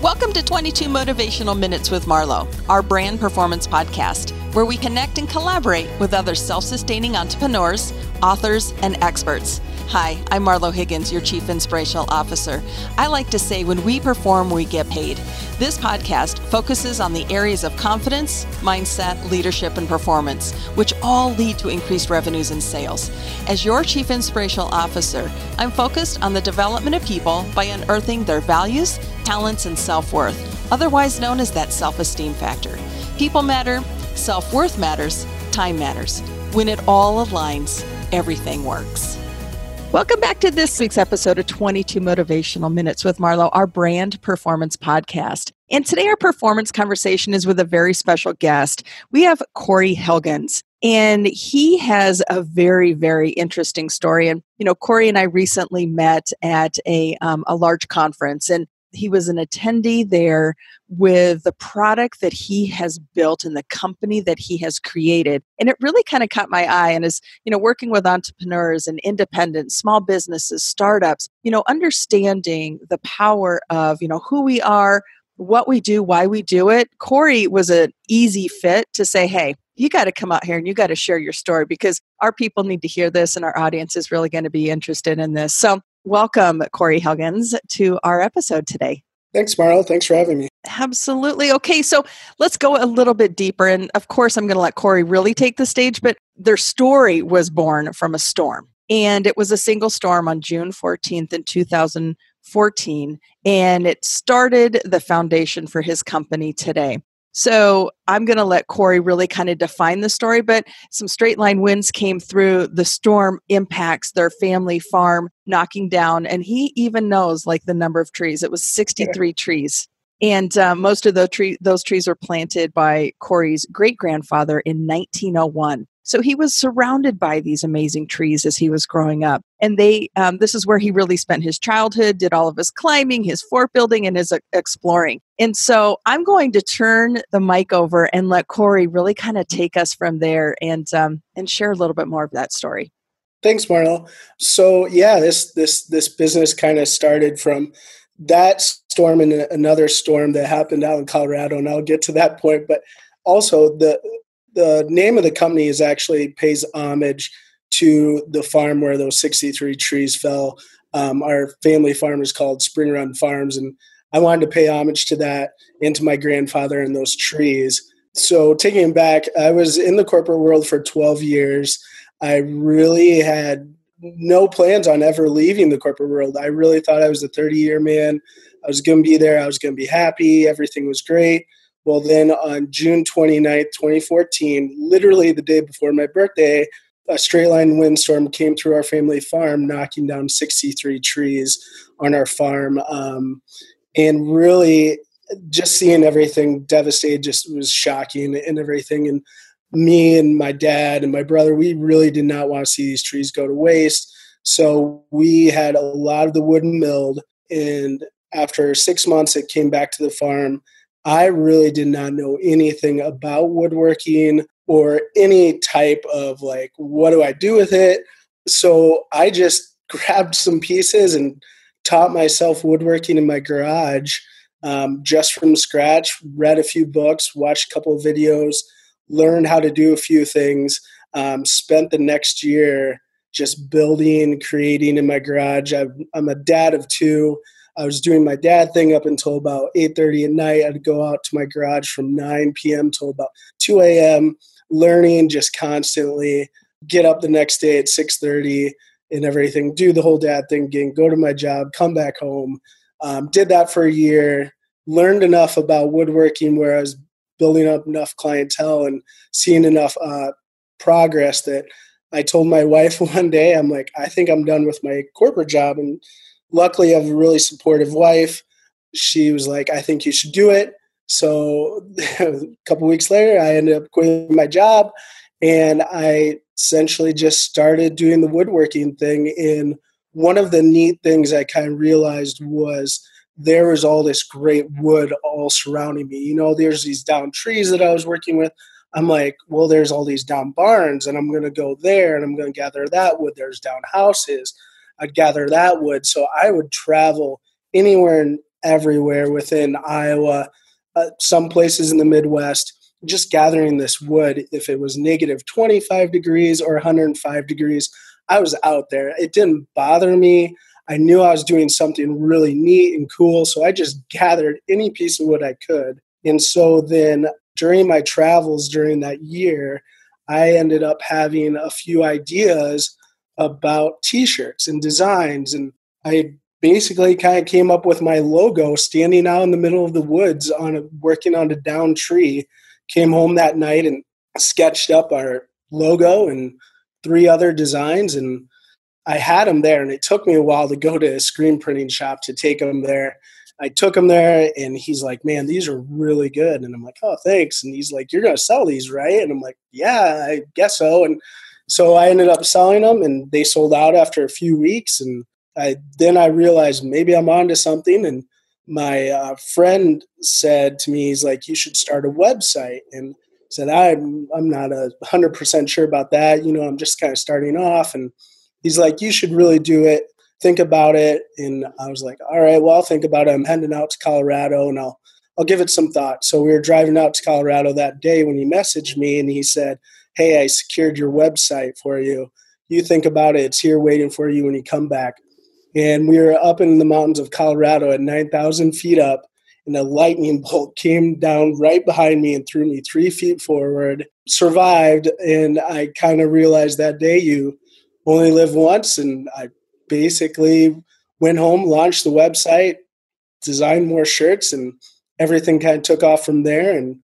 Welcome to 22 Motivational Minutes with Marlo, our brand performance podcast, where we connect and collaborate with other self sustaining entrepreneurs, authors, and experts. Hi, I'm Marlo Higgins, your Chief Inspirational Officer. I like to say when we perform, we get paid. This podcast focuses on the areas of confidence, mindset, leadership, and performance, which all lead to increased revenues and sales. As your Chief Inspirational Officer, I'm focused on the development of people by unearthing their values, talents, and self worth, otherwise known as that self esteem factor. People matter, self worth matters, time matters. When it all aligns, everything works. Welcome back to this week's episode of 22 Motivational Minutes with Marlo, our brand performance podcast. And today, our performance conversation is with a very special guest. We have Corey Helgens. And he has a very, very interesting story. And, you know, Corey and I recently met at a, um, a large conference, and he was an attendee there with the product that he has built and the company that he has created. And it really kind of caught my eye and is you know working with entrepreneurs and independent small businesses startups you know understanding the power of you know who we are what we do why we do it corey was an easy fit to say hey you got to come out here and you got to share your story because our people need to hear this and our audience is really going to be interested in this. So Welcome, Corey Helgens, to our episode today. Thanks, Marlo. Thanks for having me. Absolutely. Okay, so let's go a little bit deeper. And of course, I'm going to let Corey really take the stage, but their story was born from a storm. And it was a single storm on June 14th in 2014. And it started the foundation for his company today. So I'm going to let Corey really kind of define the story, but some straight line winds came through. The storm impacts their family farm, knocking down, and he even knows like the number of trees. It was 63 yeah. trees. And uh, most of those, tree, those trees were planted by Corey's great grandfather in 1901. So he was surrounded by these amazing trees as he was growing up. And they, um, this is where he really spent his childhood, did all of his climbing, his fort building, and his uh, exploring. And so I'm going to turn the mic over and let Corey really kind of take us from there and um, and share a little bit more of that story. Thanks, Marlo. So yeah, this this this business kind of started from that storm and another storm that happened out in Colorado, and I'll get to that point. But also the the name of the company is actually pays homage to the farm where those 63 trees fell. Um, our family farm is called Spring Run Farms, and I wanted to pay homage to that and to my grandfather and those trees. So, taking it back, I was in the corporate world for 12 years. I really had no plans on ever leaving the corporate world. I really thought I was a 30 year man. I was going to be there. I was going to be happy. Everything was great. Well, then on June 29th, 2014, literally the day before my birthday, a straight line windstorm came through our family farm, knocking down 63 trees on our farm. Um, and really, just seeing everything devastated just was shocking and everything. And me and my dad and my brother, we really did not want to see these trees go to waste. So we had a lot of the wood milled. And after six months, it came back to the farm I really did not know anything about woodworking or any type of like, what do I do with it? So I just grabbed some pieces and taught myself woodworking in my garage um, just from scratch, read a few books, watched a couple of videos, learned how to do a few things, um, spent the next year just building, creating in my garage. i am a dad of two. I was doing my dad thing up until about 8:30 at night. I'd go out to my garage from 9 p.m. till about 2 a.m. learning just constantly. Get up the next day at 6:30 and everything. Do the whole dad thing again. Go to my job. Come back home. Um, did that for a year. Learned enough about woodworking where I was building up enough clientele and seeing enough uh, progress that I told my wife one day, I'm like, I think I'm done with my corporate job and luckily I have a really supportive wife. She was like, I think you should do it. So a couple weeks later, I ended up quitting my job and I essentially just started doing the woodworking thing. And one of the neat things I kind of realized was there was all this great wood all surrounding me. You know, there's these down trees that I was working with. I'm like, well, there's all these down barns, and I'm going to go there and I'm going to gather that wood. There's down houses. I'd gather that wood. So I would travel anywhere and everywhere within Iowa, uh, some places in the Midwest, just gathering this wood. If it was negative 25 degrees or 105 degrees, I was out there. It didn't bother me. I knew I was doing something really neat and cool, so I just gathered any piece of wood I could. And so then during my travels during that year, I ended up having a few ideas about t shirts and designs. And I basically kind of came up with my logo standing out in the middle of the woods on a, working on a down tree. Came home that night and sketched up our logo and three other designs and I had them there, and it took me a while to go to a screen printing shop to take them there. I took him there, and he's like, "Man, these are really good." And I'm like, "Oh, thanks." And he's like, "You're gonna sell these, right?" And I'm like, "Yeah, I guess so." And so I ended up selling them, and they sold out after a few weeks. And I then I realized maybe I'm onto something. And my uh, friend said to me, "He's like, you should start a website." And I said, "I'm I'm not a hundred percent sure about that. You know, I'm just kind of starting off." And he's like, you should really do it. Think about it. And I was like, all right, well, I'll think about it. I'm heading out to Colorado and I'll I'll give it some thought. So we were driving out to Colorado that day when he messaged me and he said, Hey, I secured your website for you. You think about it, it's here waiting for you when you come back. And we were up in the mountains of Colorado at 9,000 feet up, and a lightning bolt came down right behind me and threw me three feet forward. Survived, and I kind of realized that day you only live once, and I basically went home, launched the website, designed more shirts, and everything kind of took off from there. And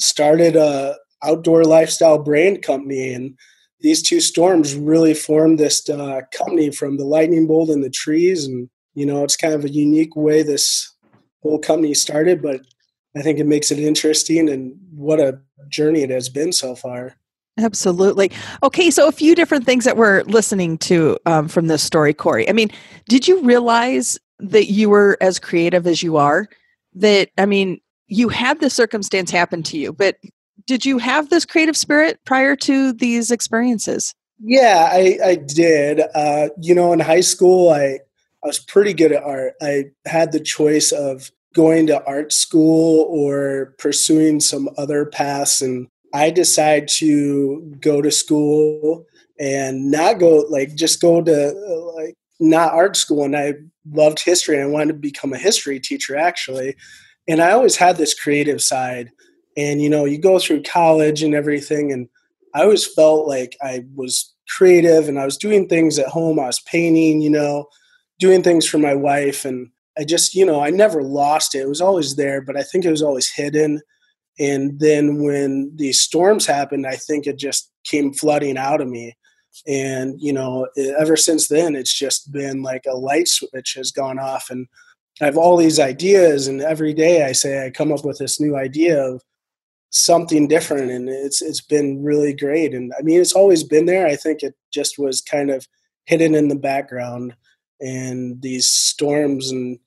started a outdoor lifestyle brand company. And these two storms really formed this uh, company from the lightning bolt and the trees. And you know, it's kind of a unique way this whole company started, but I think it makes it interesting and what a journey it has been so far. Absolutely. Okay, so a few different things that we're listening to um, from this story, Corey. I mean, did you realize that you were as creative as you are? That, I mean, you had this circumstance happen to you, but did you have this creative spirit prior to these experiences? Yeah, I, I did. Uh, you know, in high school, I, I was pretty good at art. I had the choice of going to art school or pursuing some other paths and I decided to go to school and not go like just go to like not art school and I loved history and I wanted to become a history teacher actually. And I always had this creative side. And you know, you go through college and everything and I always felt like I was creative and I was doing things at home. I was painting, you know, doing things for my wife and I just, you know, I never lost it. It was always there, but I think it was always hidden and then when these storms happened, I think it just came flooding out of me. And, you know, ever since then, it's just been like a light switch has gone off. And I have all these ideas. And every day I say I come up with this new idea of something different. And it's, it's been really great. And I mean, it's always been there. I think it just was kind of hidden in the background. And these storms and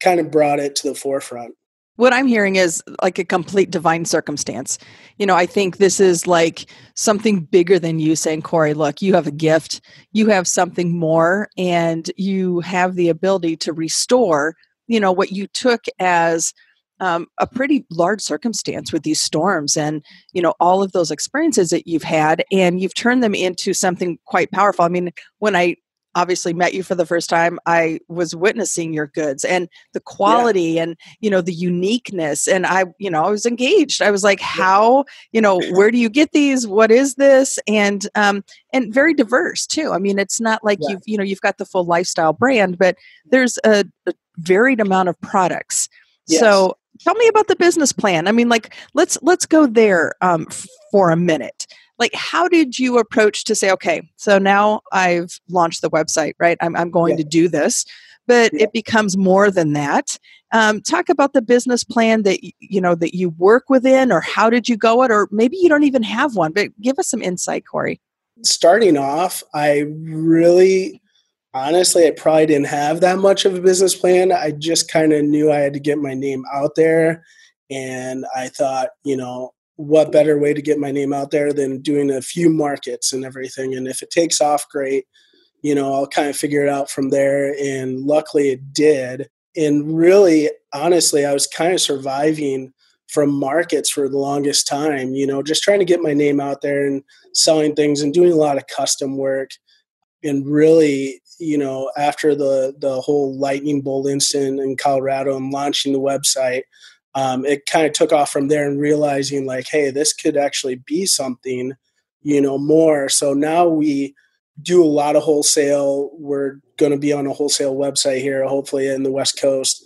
kind of brought it to the forefront what I'm hearing is like a complete divine circumstance. You know, I think this is like something bigger than you saying, Corey, look, you have a gift, you have something more, and you have the ability to restore, you know, what you took as um, a pretty large circumstance with these storms and you know all of those experiences that you've had and you've turned them into something quite powerful. I mean when i obviously met you for the first time i was witnessing your goods and the quality yeah. and you know the uniqueness and i you know i was engaged. I was like how you know where do you get these? What is this? And um and very diverse too. I mean it's not like yeah. you've you know you've got the full lifestyle brand but there's a, a varied amount of products. Yes. so tell me about the business plan. I mean like let's let's go there um, for a minute. Like how did you approach to say okay so now i've launched the website right? I'm, I'm going yeah. to do this but yeah. it becomes more than that. Um, talk about the business plan that you know that you work within or how did you go it? Or maybe you don't even have one but give us some insight corey. Starting off i really honestly i probably didn't have that much of a business plan. I just kind of knew i had to get my name out there and i thought you know what better way to get my name out there than doing a few markets and everything and if it takes off great. You know i'll kind of figure it out from there and luckily it did. And really, honestly, I was kind of surviving from markets for the longest time, you know, just trying to get my name out there and selling things and doing a lot of custom work. And really, you know, after the the whole lightning bolt incident in Colorado and launching the website, um, it kind of took off from there and realizing like, hey, this could actually be something, you know, more. So now we do a lot of wholesale. We're going to be on a wholesale website here, hopefully in the West Coast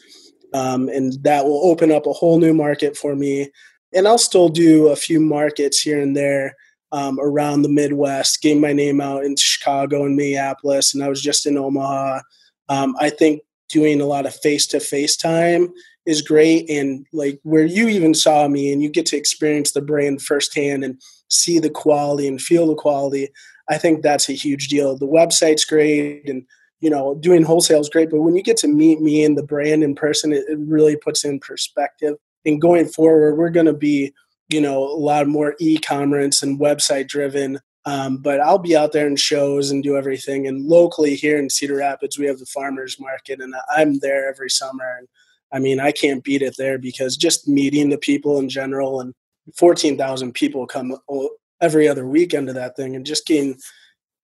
um, and that will open up a whole new market for me. And I'll still do a few markets here and there um, around the Midwest, getting my name out in Chicago and Minneapolis, and I was just in Omaha. Um, I think doing a lot of face to face time is great, and like where you even saw me, and you get to experience the brand firsthand and see the quality and feel the quality. I think that's a huge deal. The website's great, and you know, doing wholesale is great, but when you get to meet me and the brand in person, it, it really puts in perspective. And going forward, we're going to be, you know, a lot more e-commerce and website driven. Um, but I'll be out there in shows and do everything. And locally here in Cedar Rapids, we have the farmers market, and I'm there every summer. And I mean, I can't beat it there because just meeting the people in general, and 14,000 people come every other weekend to that thing, and just getting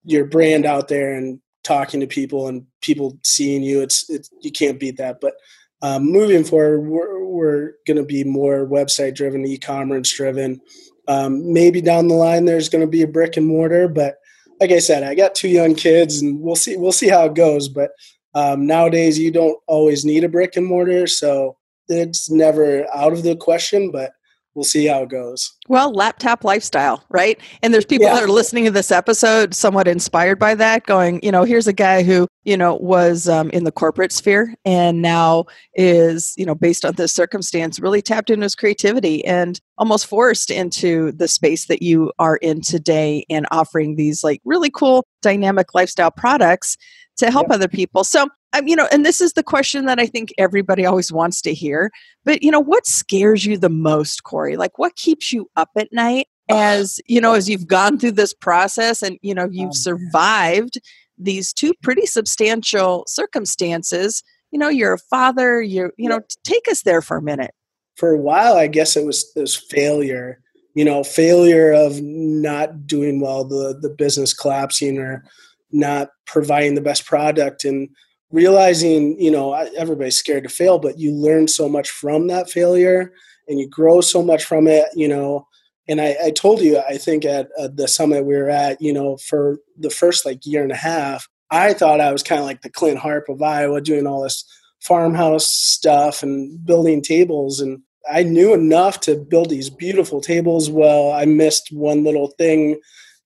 your brand out there and talking to people and people seeing you. It's, it's you can't beat that. But um, moving forward, we're, we're going to be more website driven, e-commerce driven. Um, maybe down the line there's going to be a brick and mortar, but like I said, I got two young kids, and we'll see we'll see how it goes. But um, nowadays, you don't always need a brick and mortar, so it's never out of the question. But we'll see how it goes. Well, laptop lifestyle, right? And there's people yeah. that are listening to this episode somewhat inspired by that, going, you know, here's a guy who, you know, was um, in the corporate sphere and now is, you know, based on this circumstance, really tapped into his creativity and almost forced into the space that you are in today and offering these like really cool dynamic lifestyle products to help yep. other people. So, um, you know, and this is the question that I think everybody always wants to hear. But, you know, what scares you the most, Corey? Like, what keeps you up at night as, you know, as you've gone through this process and, you know, you've oh, survived these two pretty substantial circumstances? You know, you're a father, you're, you know, take us there for a minute. For a while, I guess it was, was failure you know failure of not doing well the the business collapsing or not providing the best product and realizing you know everybody's scared to fail but you learn so much from that failure and you grow so much from it you know. And i, I told you i think at uh, the summit we were at you know for the first like year and a half i thought i was kind of like the clint harp of iowa doing all this farmhouse stuff and building tables and i knew enough to build these beautiful tables well i missed one little thing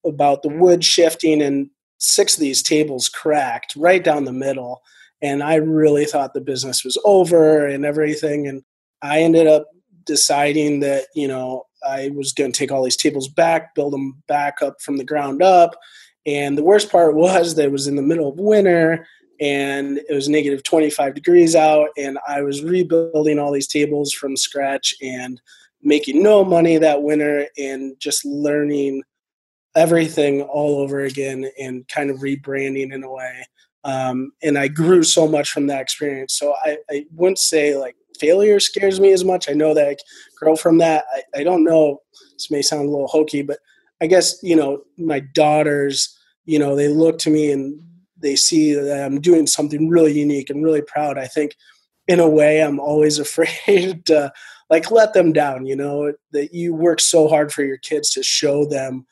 about the wood shifting and six of these tables cracked right down the middle. And I really thought the business was over and everything. And I ended up deciding that, you know, I was going to take all these tables back, build them back up from the ground up. And the worst part was that it was in the middle of winter and it was negative 25 degrees out. And I was rebuilding all these tables from scratch and making no money that winter and just learning everything all over again and kind of rebranding in a way. Um, and I grew so much from that experience. So I, I wouldn't say like failure scares me as much. I know that I grow from that. I, I don't know. This may sound a little hokey, but I guess, you know, my daughters, you know, they look to me and they see that I'm doing something really unique and really proud. I think in a way I'm always afraid to like let them down, you know, that you work so hard for your kids to show them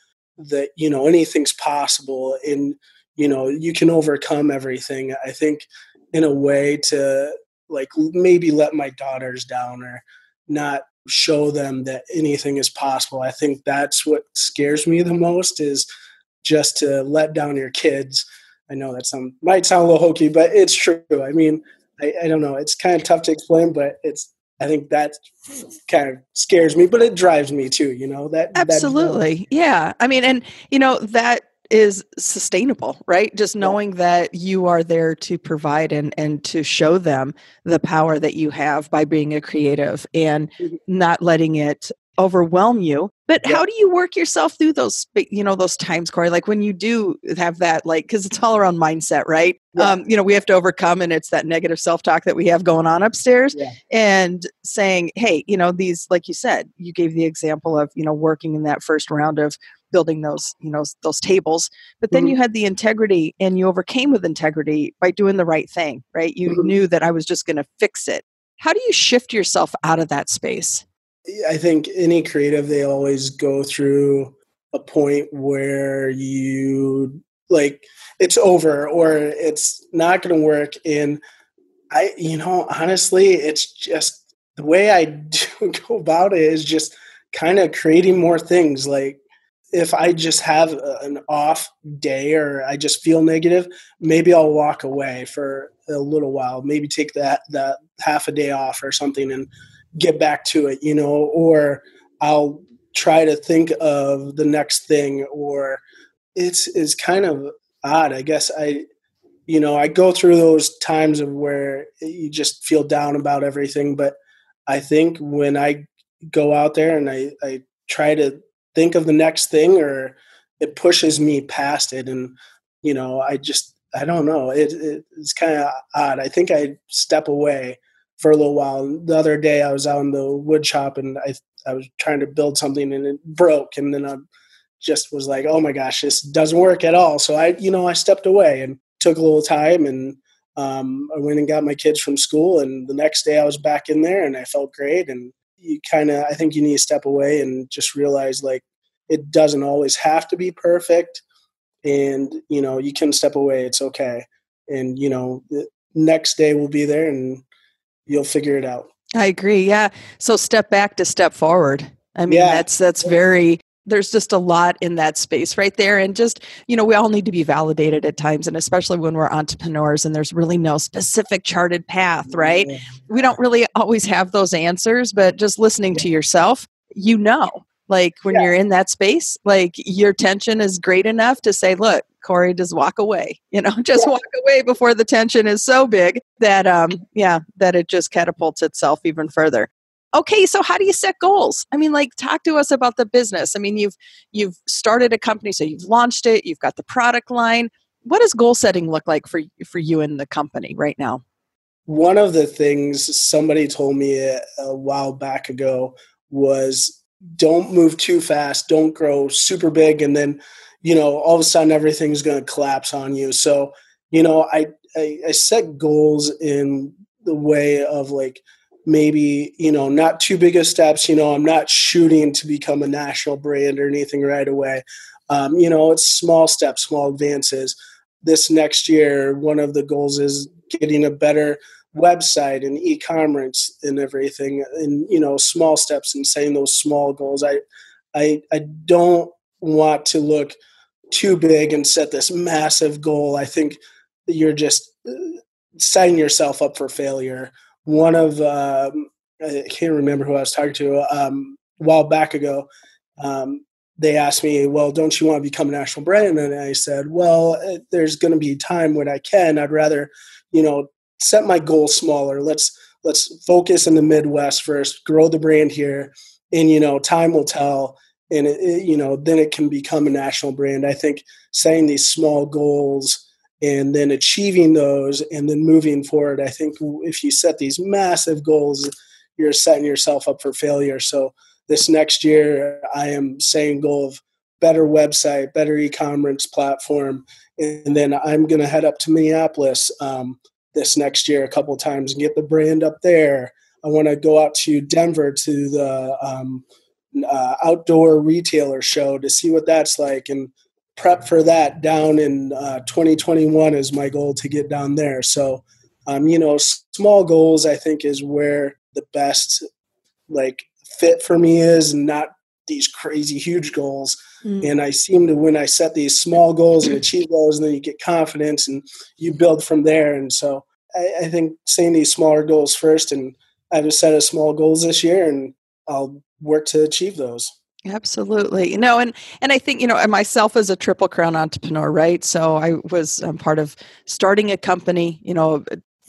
that you know anything's possible and you know you can overcome everything i think in a way to like maybe let my daughters down or not show them that anything is possible i think that's what scares me the most is just to let down your kids i know that some might sound a little hokey but it's true i mean I, I don't know it's kind of tough to explain but it's I think that kind of scares me, but it drives me too, you know, that absolutely. That yeah. I mean, and you know, that is sustainable, right? Just knowing yeah. that you are there to provide and, and to show them the power that you have by being a creative and mm-hmm. not letting it overwhelm you. But how do you work yourself through those, you know, those times, Corey? Like when you do have that, like, because it's all around mindset, right? Um, you know, we have to overcome, and it's that negative self talk that we have going on upstairs, yeah. and saying, hey, you know, these, like you said, you gave the example of, you know, working in that first round of building those you know those tables but then mm-hmm. you had the integrity and you overcame with integrity by doing the right thing right you mm-hmm. knew that i was just going to fix it how do you shift yourself out of that space I think any creative, they always go through a point where you like it's over or it's not going to work. And I, you know, honestly, it's just the way I do go about it is just kind of creating more things. Like if I just have an off day or I just feel negative, maybe I'll walk away for a little while, maybe take that, that half a day off or something and get back to it, you know, or I'll try to think of the next thing or it's is kind of odd. I guess I you know, I go through those times of where you just feel down about everything, but I think when I go out there and I, I try to think of the next thing or it pushes me past it and you know, I just I don't know. It, it it's kind of odd. I think I step away for a little while. The other day, I was out in the wood shop and I I was trying to build something and it broke, and then I just was like, "Oh my gosh, this doesn't work at all." So I, you know, I stepped away and took a little time, and um, I went and got my kids from school, and the next day I was back in there, and I felt great. And you kind of, I think you need to step away and just realize like it doesn't always have to be perfect, and you know, you can step away. It's okay, and you know, next day will be there, and you'll figure it out. I agree. Yeah. So step back to step forward. I mean, yeah. that's that's very there's just a lot in that space right there and just you know we all need to be validated at times and especially when we're entrepreneurs and there's really no specific charted path right we don't really always have those answers but just listening to yourself you know like when yeah. you're in that space like your tension is great enough to say look Corey, just walk away. You know, just yeah. walk away before the tension is so big that, um, yeah, that it just catapults itself even further. Okay, so how do you set goals? I mean, like, talk to us about the business. I mean, you've you've started a company, so you've launched it. You've got the product line. What does goal setting look like for for you and the company right now? One of the things somebody told me a, a while back ago was don't move too fast, don't grow super big, and then you know, all of a sudden everything's going to collapse on you. So, you know, I, I, I set goals in the way of like maybe you know not too big of steps. You know, I'm not shooting to become a national brand or anything right away. Um, you know, it's small steps, small advances. This next year, one of the goals is getting a better website and e-commerce and everything and you know small steps and setting those small goals i i i don't want to look too big and set this massive goal, I think you're just uh, setting yourself up for failure. One of um, I can't remember who I was talking to um, a while back ago. Um, they asked me, "Well, don't you want to become a national brand?" And I said, "Well, uh, there's going to be time when I can. I'd rather, you know, set my goal smaller. Let's let's focus in the Midwest first, grow the brand here, and you know, time will tell." and it, it, you know then it can become a national brand i think setting these small goals and then achieving those and then moving forward i think if you set these massive goals you're setting yourself up for failure so this next year i am saying goal of better website better e-commerce platform and then i'm going to head up to minneapolis um, this next year a couple times and get the brand up there i want to go out to denver to the um, uh, outdoor retailer show to see what that's like and prep for that down in uh, 2021 is my goal to get down there. So, um, you know, small goals I think is where the best like fit for me is, not these crazy huge goals. Mm. And I seem to when I set these small goals and achieve those, and then you get confidence and you build from there. And so I, I think setting these smaller goals first, and I have a set of small goals this year, and I'll work to achieve those absolutely you know and and i think you know myself as a triple crown entrepreneur right so i was um, part of starting a company you know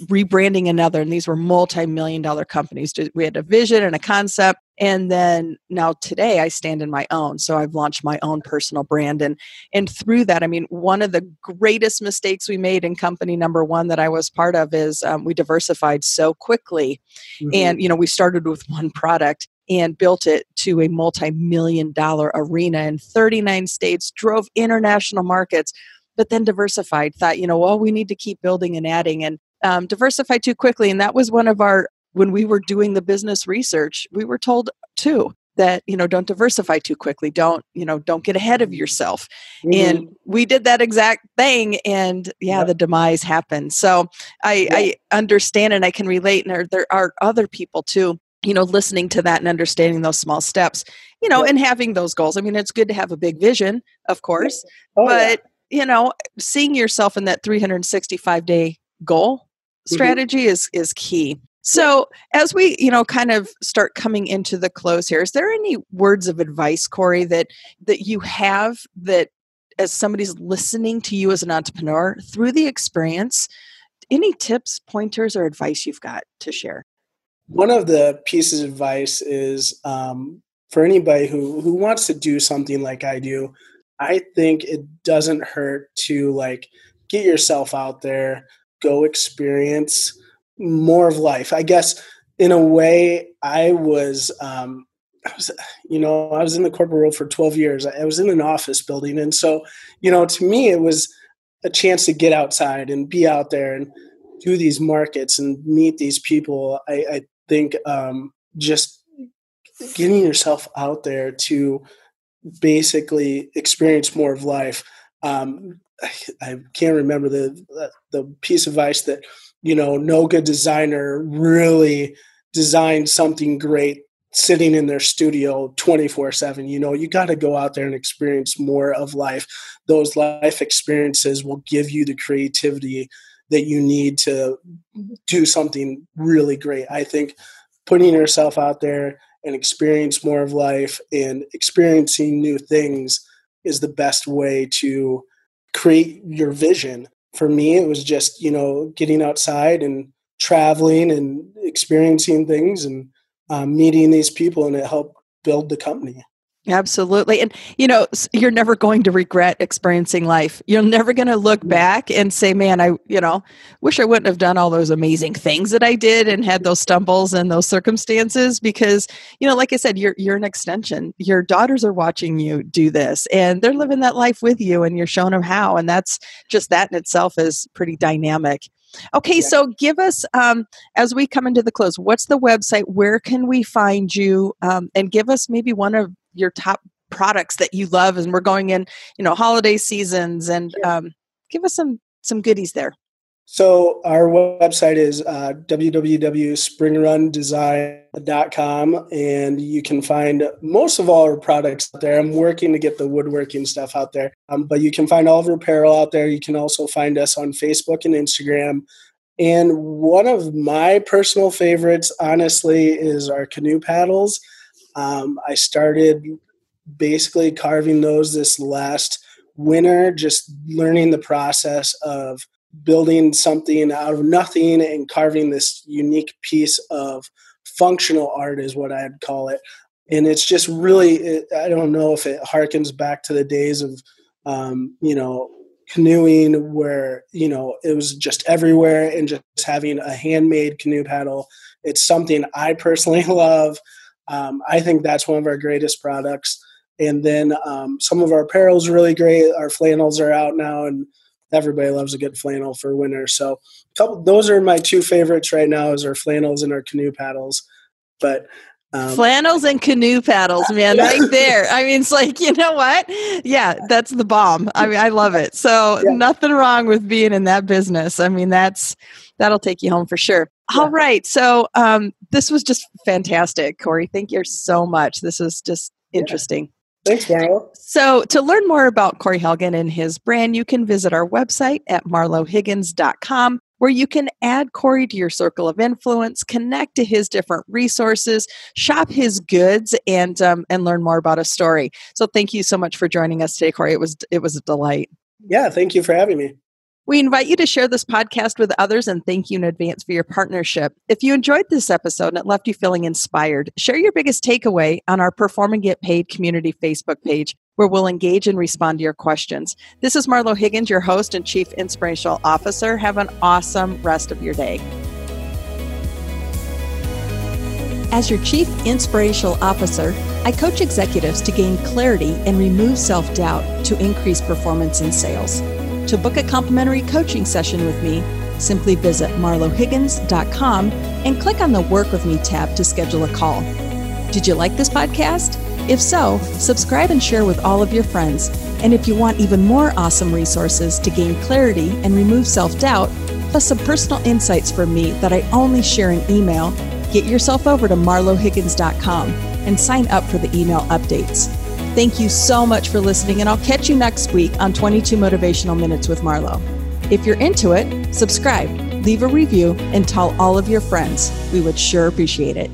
rebranding another and these were multi-million dollar companies we had a vision and a concept and then now today i stand in my own so i've launched my own personal brand and and through that i mean one of the greatest mistakes we made in company number one that i was part of is um, we diversified so quickly mm-hmm. and you know we started with one product and built it to a multi-million dollar arena in 39 states drove international markets but then diversified thought you know well we need to keep building and adding and um, diversify too quickly and that was one of our when we were doing the business research we were told too that you know don't diversify too quickly don't you know don't get ahead of yourself. Mm-hmm. and we did that exact thing and yeah the demise happened. So i i understand and i can relate and there, there are other people too you know listening to that and understanding those small steps you know and having those goals. I mean it's good to have a big vision of course oh, but you know seeing yourself in that 365 day goal. Strategy mm-hmm. is is key. So as we you know kind of start coming into the close here is there any words of advice corey that that you have that as somebody's listening to you as an entrepreneur through the experience any tips pointers or advice you've got to share? One of the pieces of advice is um, for anybody who who wants to do something like i do i think it doesn't hurt to like get yourself out there go experience more of life. I guess in a way, I was, um, I was, you know, I was in the corporate world for 12 years. I was in an office building. And so, you know, to me, it was a chance to get outside and be out there and do these markets and meet these people. I, I think um, just getting yourself out there to basically experience more of life. Um, I can't remember the the piece of advice that you know no good designer really designed something great sitting in their studio 24 7 you know you got to go out there and experience more of life. Those life experiences will give you the creativity that you need to do something really great. I think putting yourself out there and experience more of life and experiencing new things is the best way to create your vision. For me, it was just, you know, getting outside and traveling and experiencing things and um, meeting these people, and it helped build the company. Absolutely. And, you know, you're never going to regret experiencing life. You're never going to look back and say, man, I, you know, wish I wouldn't have done all those amazing things that I did and had those stumbles and those circumstances because, you know, like I said, you're, you're an extension. Your daughters are watching you do this and they're living that life with you and you're showing them how. And that's just that in itself is pretty dynamic. Okay, yeah. so give us, um, as we come into the close, what's the website? Where can we find you? Um, and give us maybe one of your top products that you love and we're going in you know holiday seasons and um, give us some some goodies there so our website is uh, www.springrundesign.com and you can find most of all our products there. I'm working to get the woodworking stuff out there, um, but you can find all of our apparel out there. You can also find us on Facebook and Instagram. And one of my personal favorites, honestly, is our canoe paddles. Um, I started basically carving those this last winter, just learning the process of building something out of nothing and carving this unique piece of functional art, is what I'd call it. And it's just really, it, I don't know if it harkens back to the days of, um, you know, canoeing where, you know, it was just everywhere and just having a handmade canoe paddle. It's something I personally love. Um, I think that's one of our greatest products. And then um, some of our apparel is really great. Our flannels are out now, and everybody loves a good flannel for winter. So, couple those are my two favorites right now: is our flannels and our canoe paddles. But um, Flannels and canoe paddles, man, right there. I mean, it's like, you know what? Yeah, that's the bomb. I mean, I love it. So, yeah. nothing wrong with being in that business. I mean, that's that'll take you home for sure. Yeah. All right. So, um, this was just fantastic, Corey. Thank you so much. This is just interesting. Thanks, Marlo. So, to learn more about Corey Helgen and his brand, you can visit our website at marlohiggins.com where you can add Corey to your circle of influence, connect to his different resources, shop his goods, and um, and learn more about his story. So thank you so much for joining us today, Corey. It was it was a delight. Yeah, thank you for having me. We invite you to share this podcast with others and thank you in advance for your partnership. If you enjoyed this episode and it left you feeling inspired, share your biggest takeaway on our Perform and Get Paid community Facebook page where we'll engage and respond to your questions. This is Marlo Higgins, your host and Chief Inspirational Officer. Have an awesome rest of your day. As your Chief Inspirational Officer, I coach executives to gain clarity and remove self doubt to increase performance in sales. To book a complimentary coaching session with me, simply visit marlohiggins.com and click on the Work With Me tab to schedule a call. Did you like this podcast? If so, subscribe and share with all of your friends. And if you want even more awesome resources to gain clarity and remove self doubt, plus some personal insights from me that I only share in email, get yourself over to marlohiggins.com and sign up for the email updates. Thank you so much for listening, and I'll catch you next week on 22 Motivational Minutes with Marlo. If you're into it, subscribe, leave a review, and tell all of your friends. We would sure appreciate it.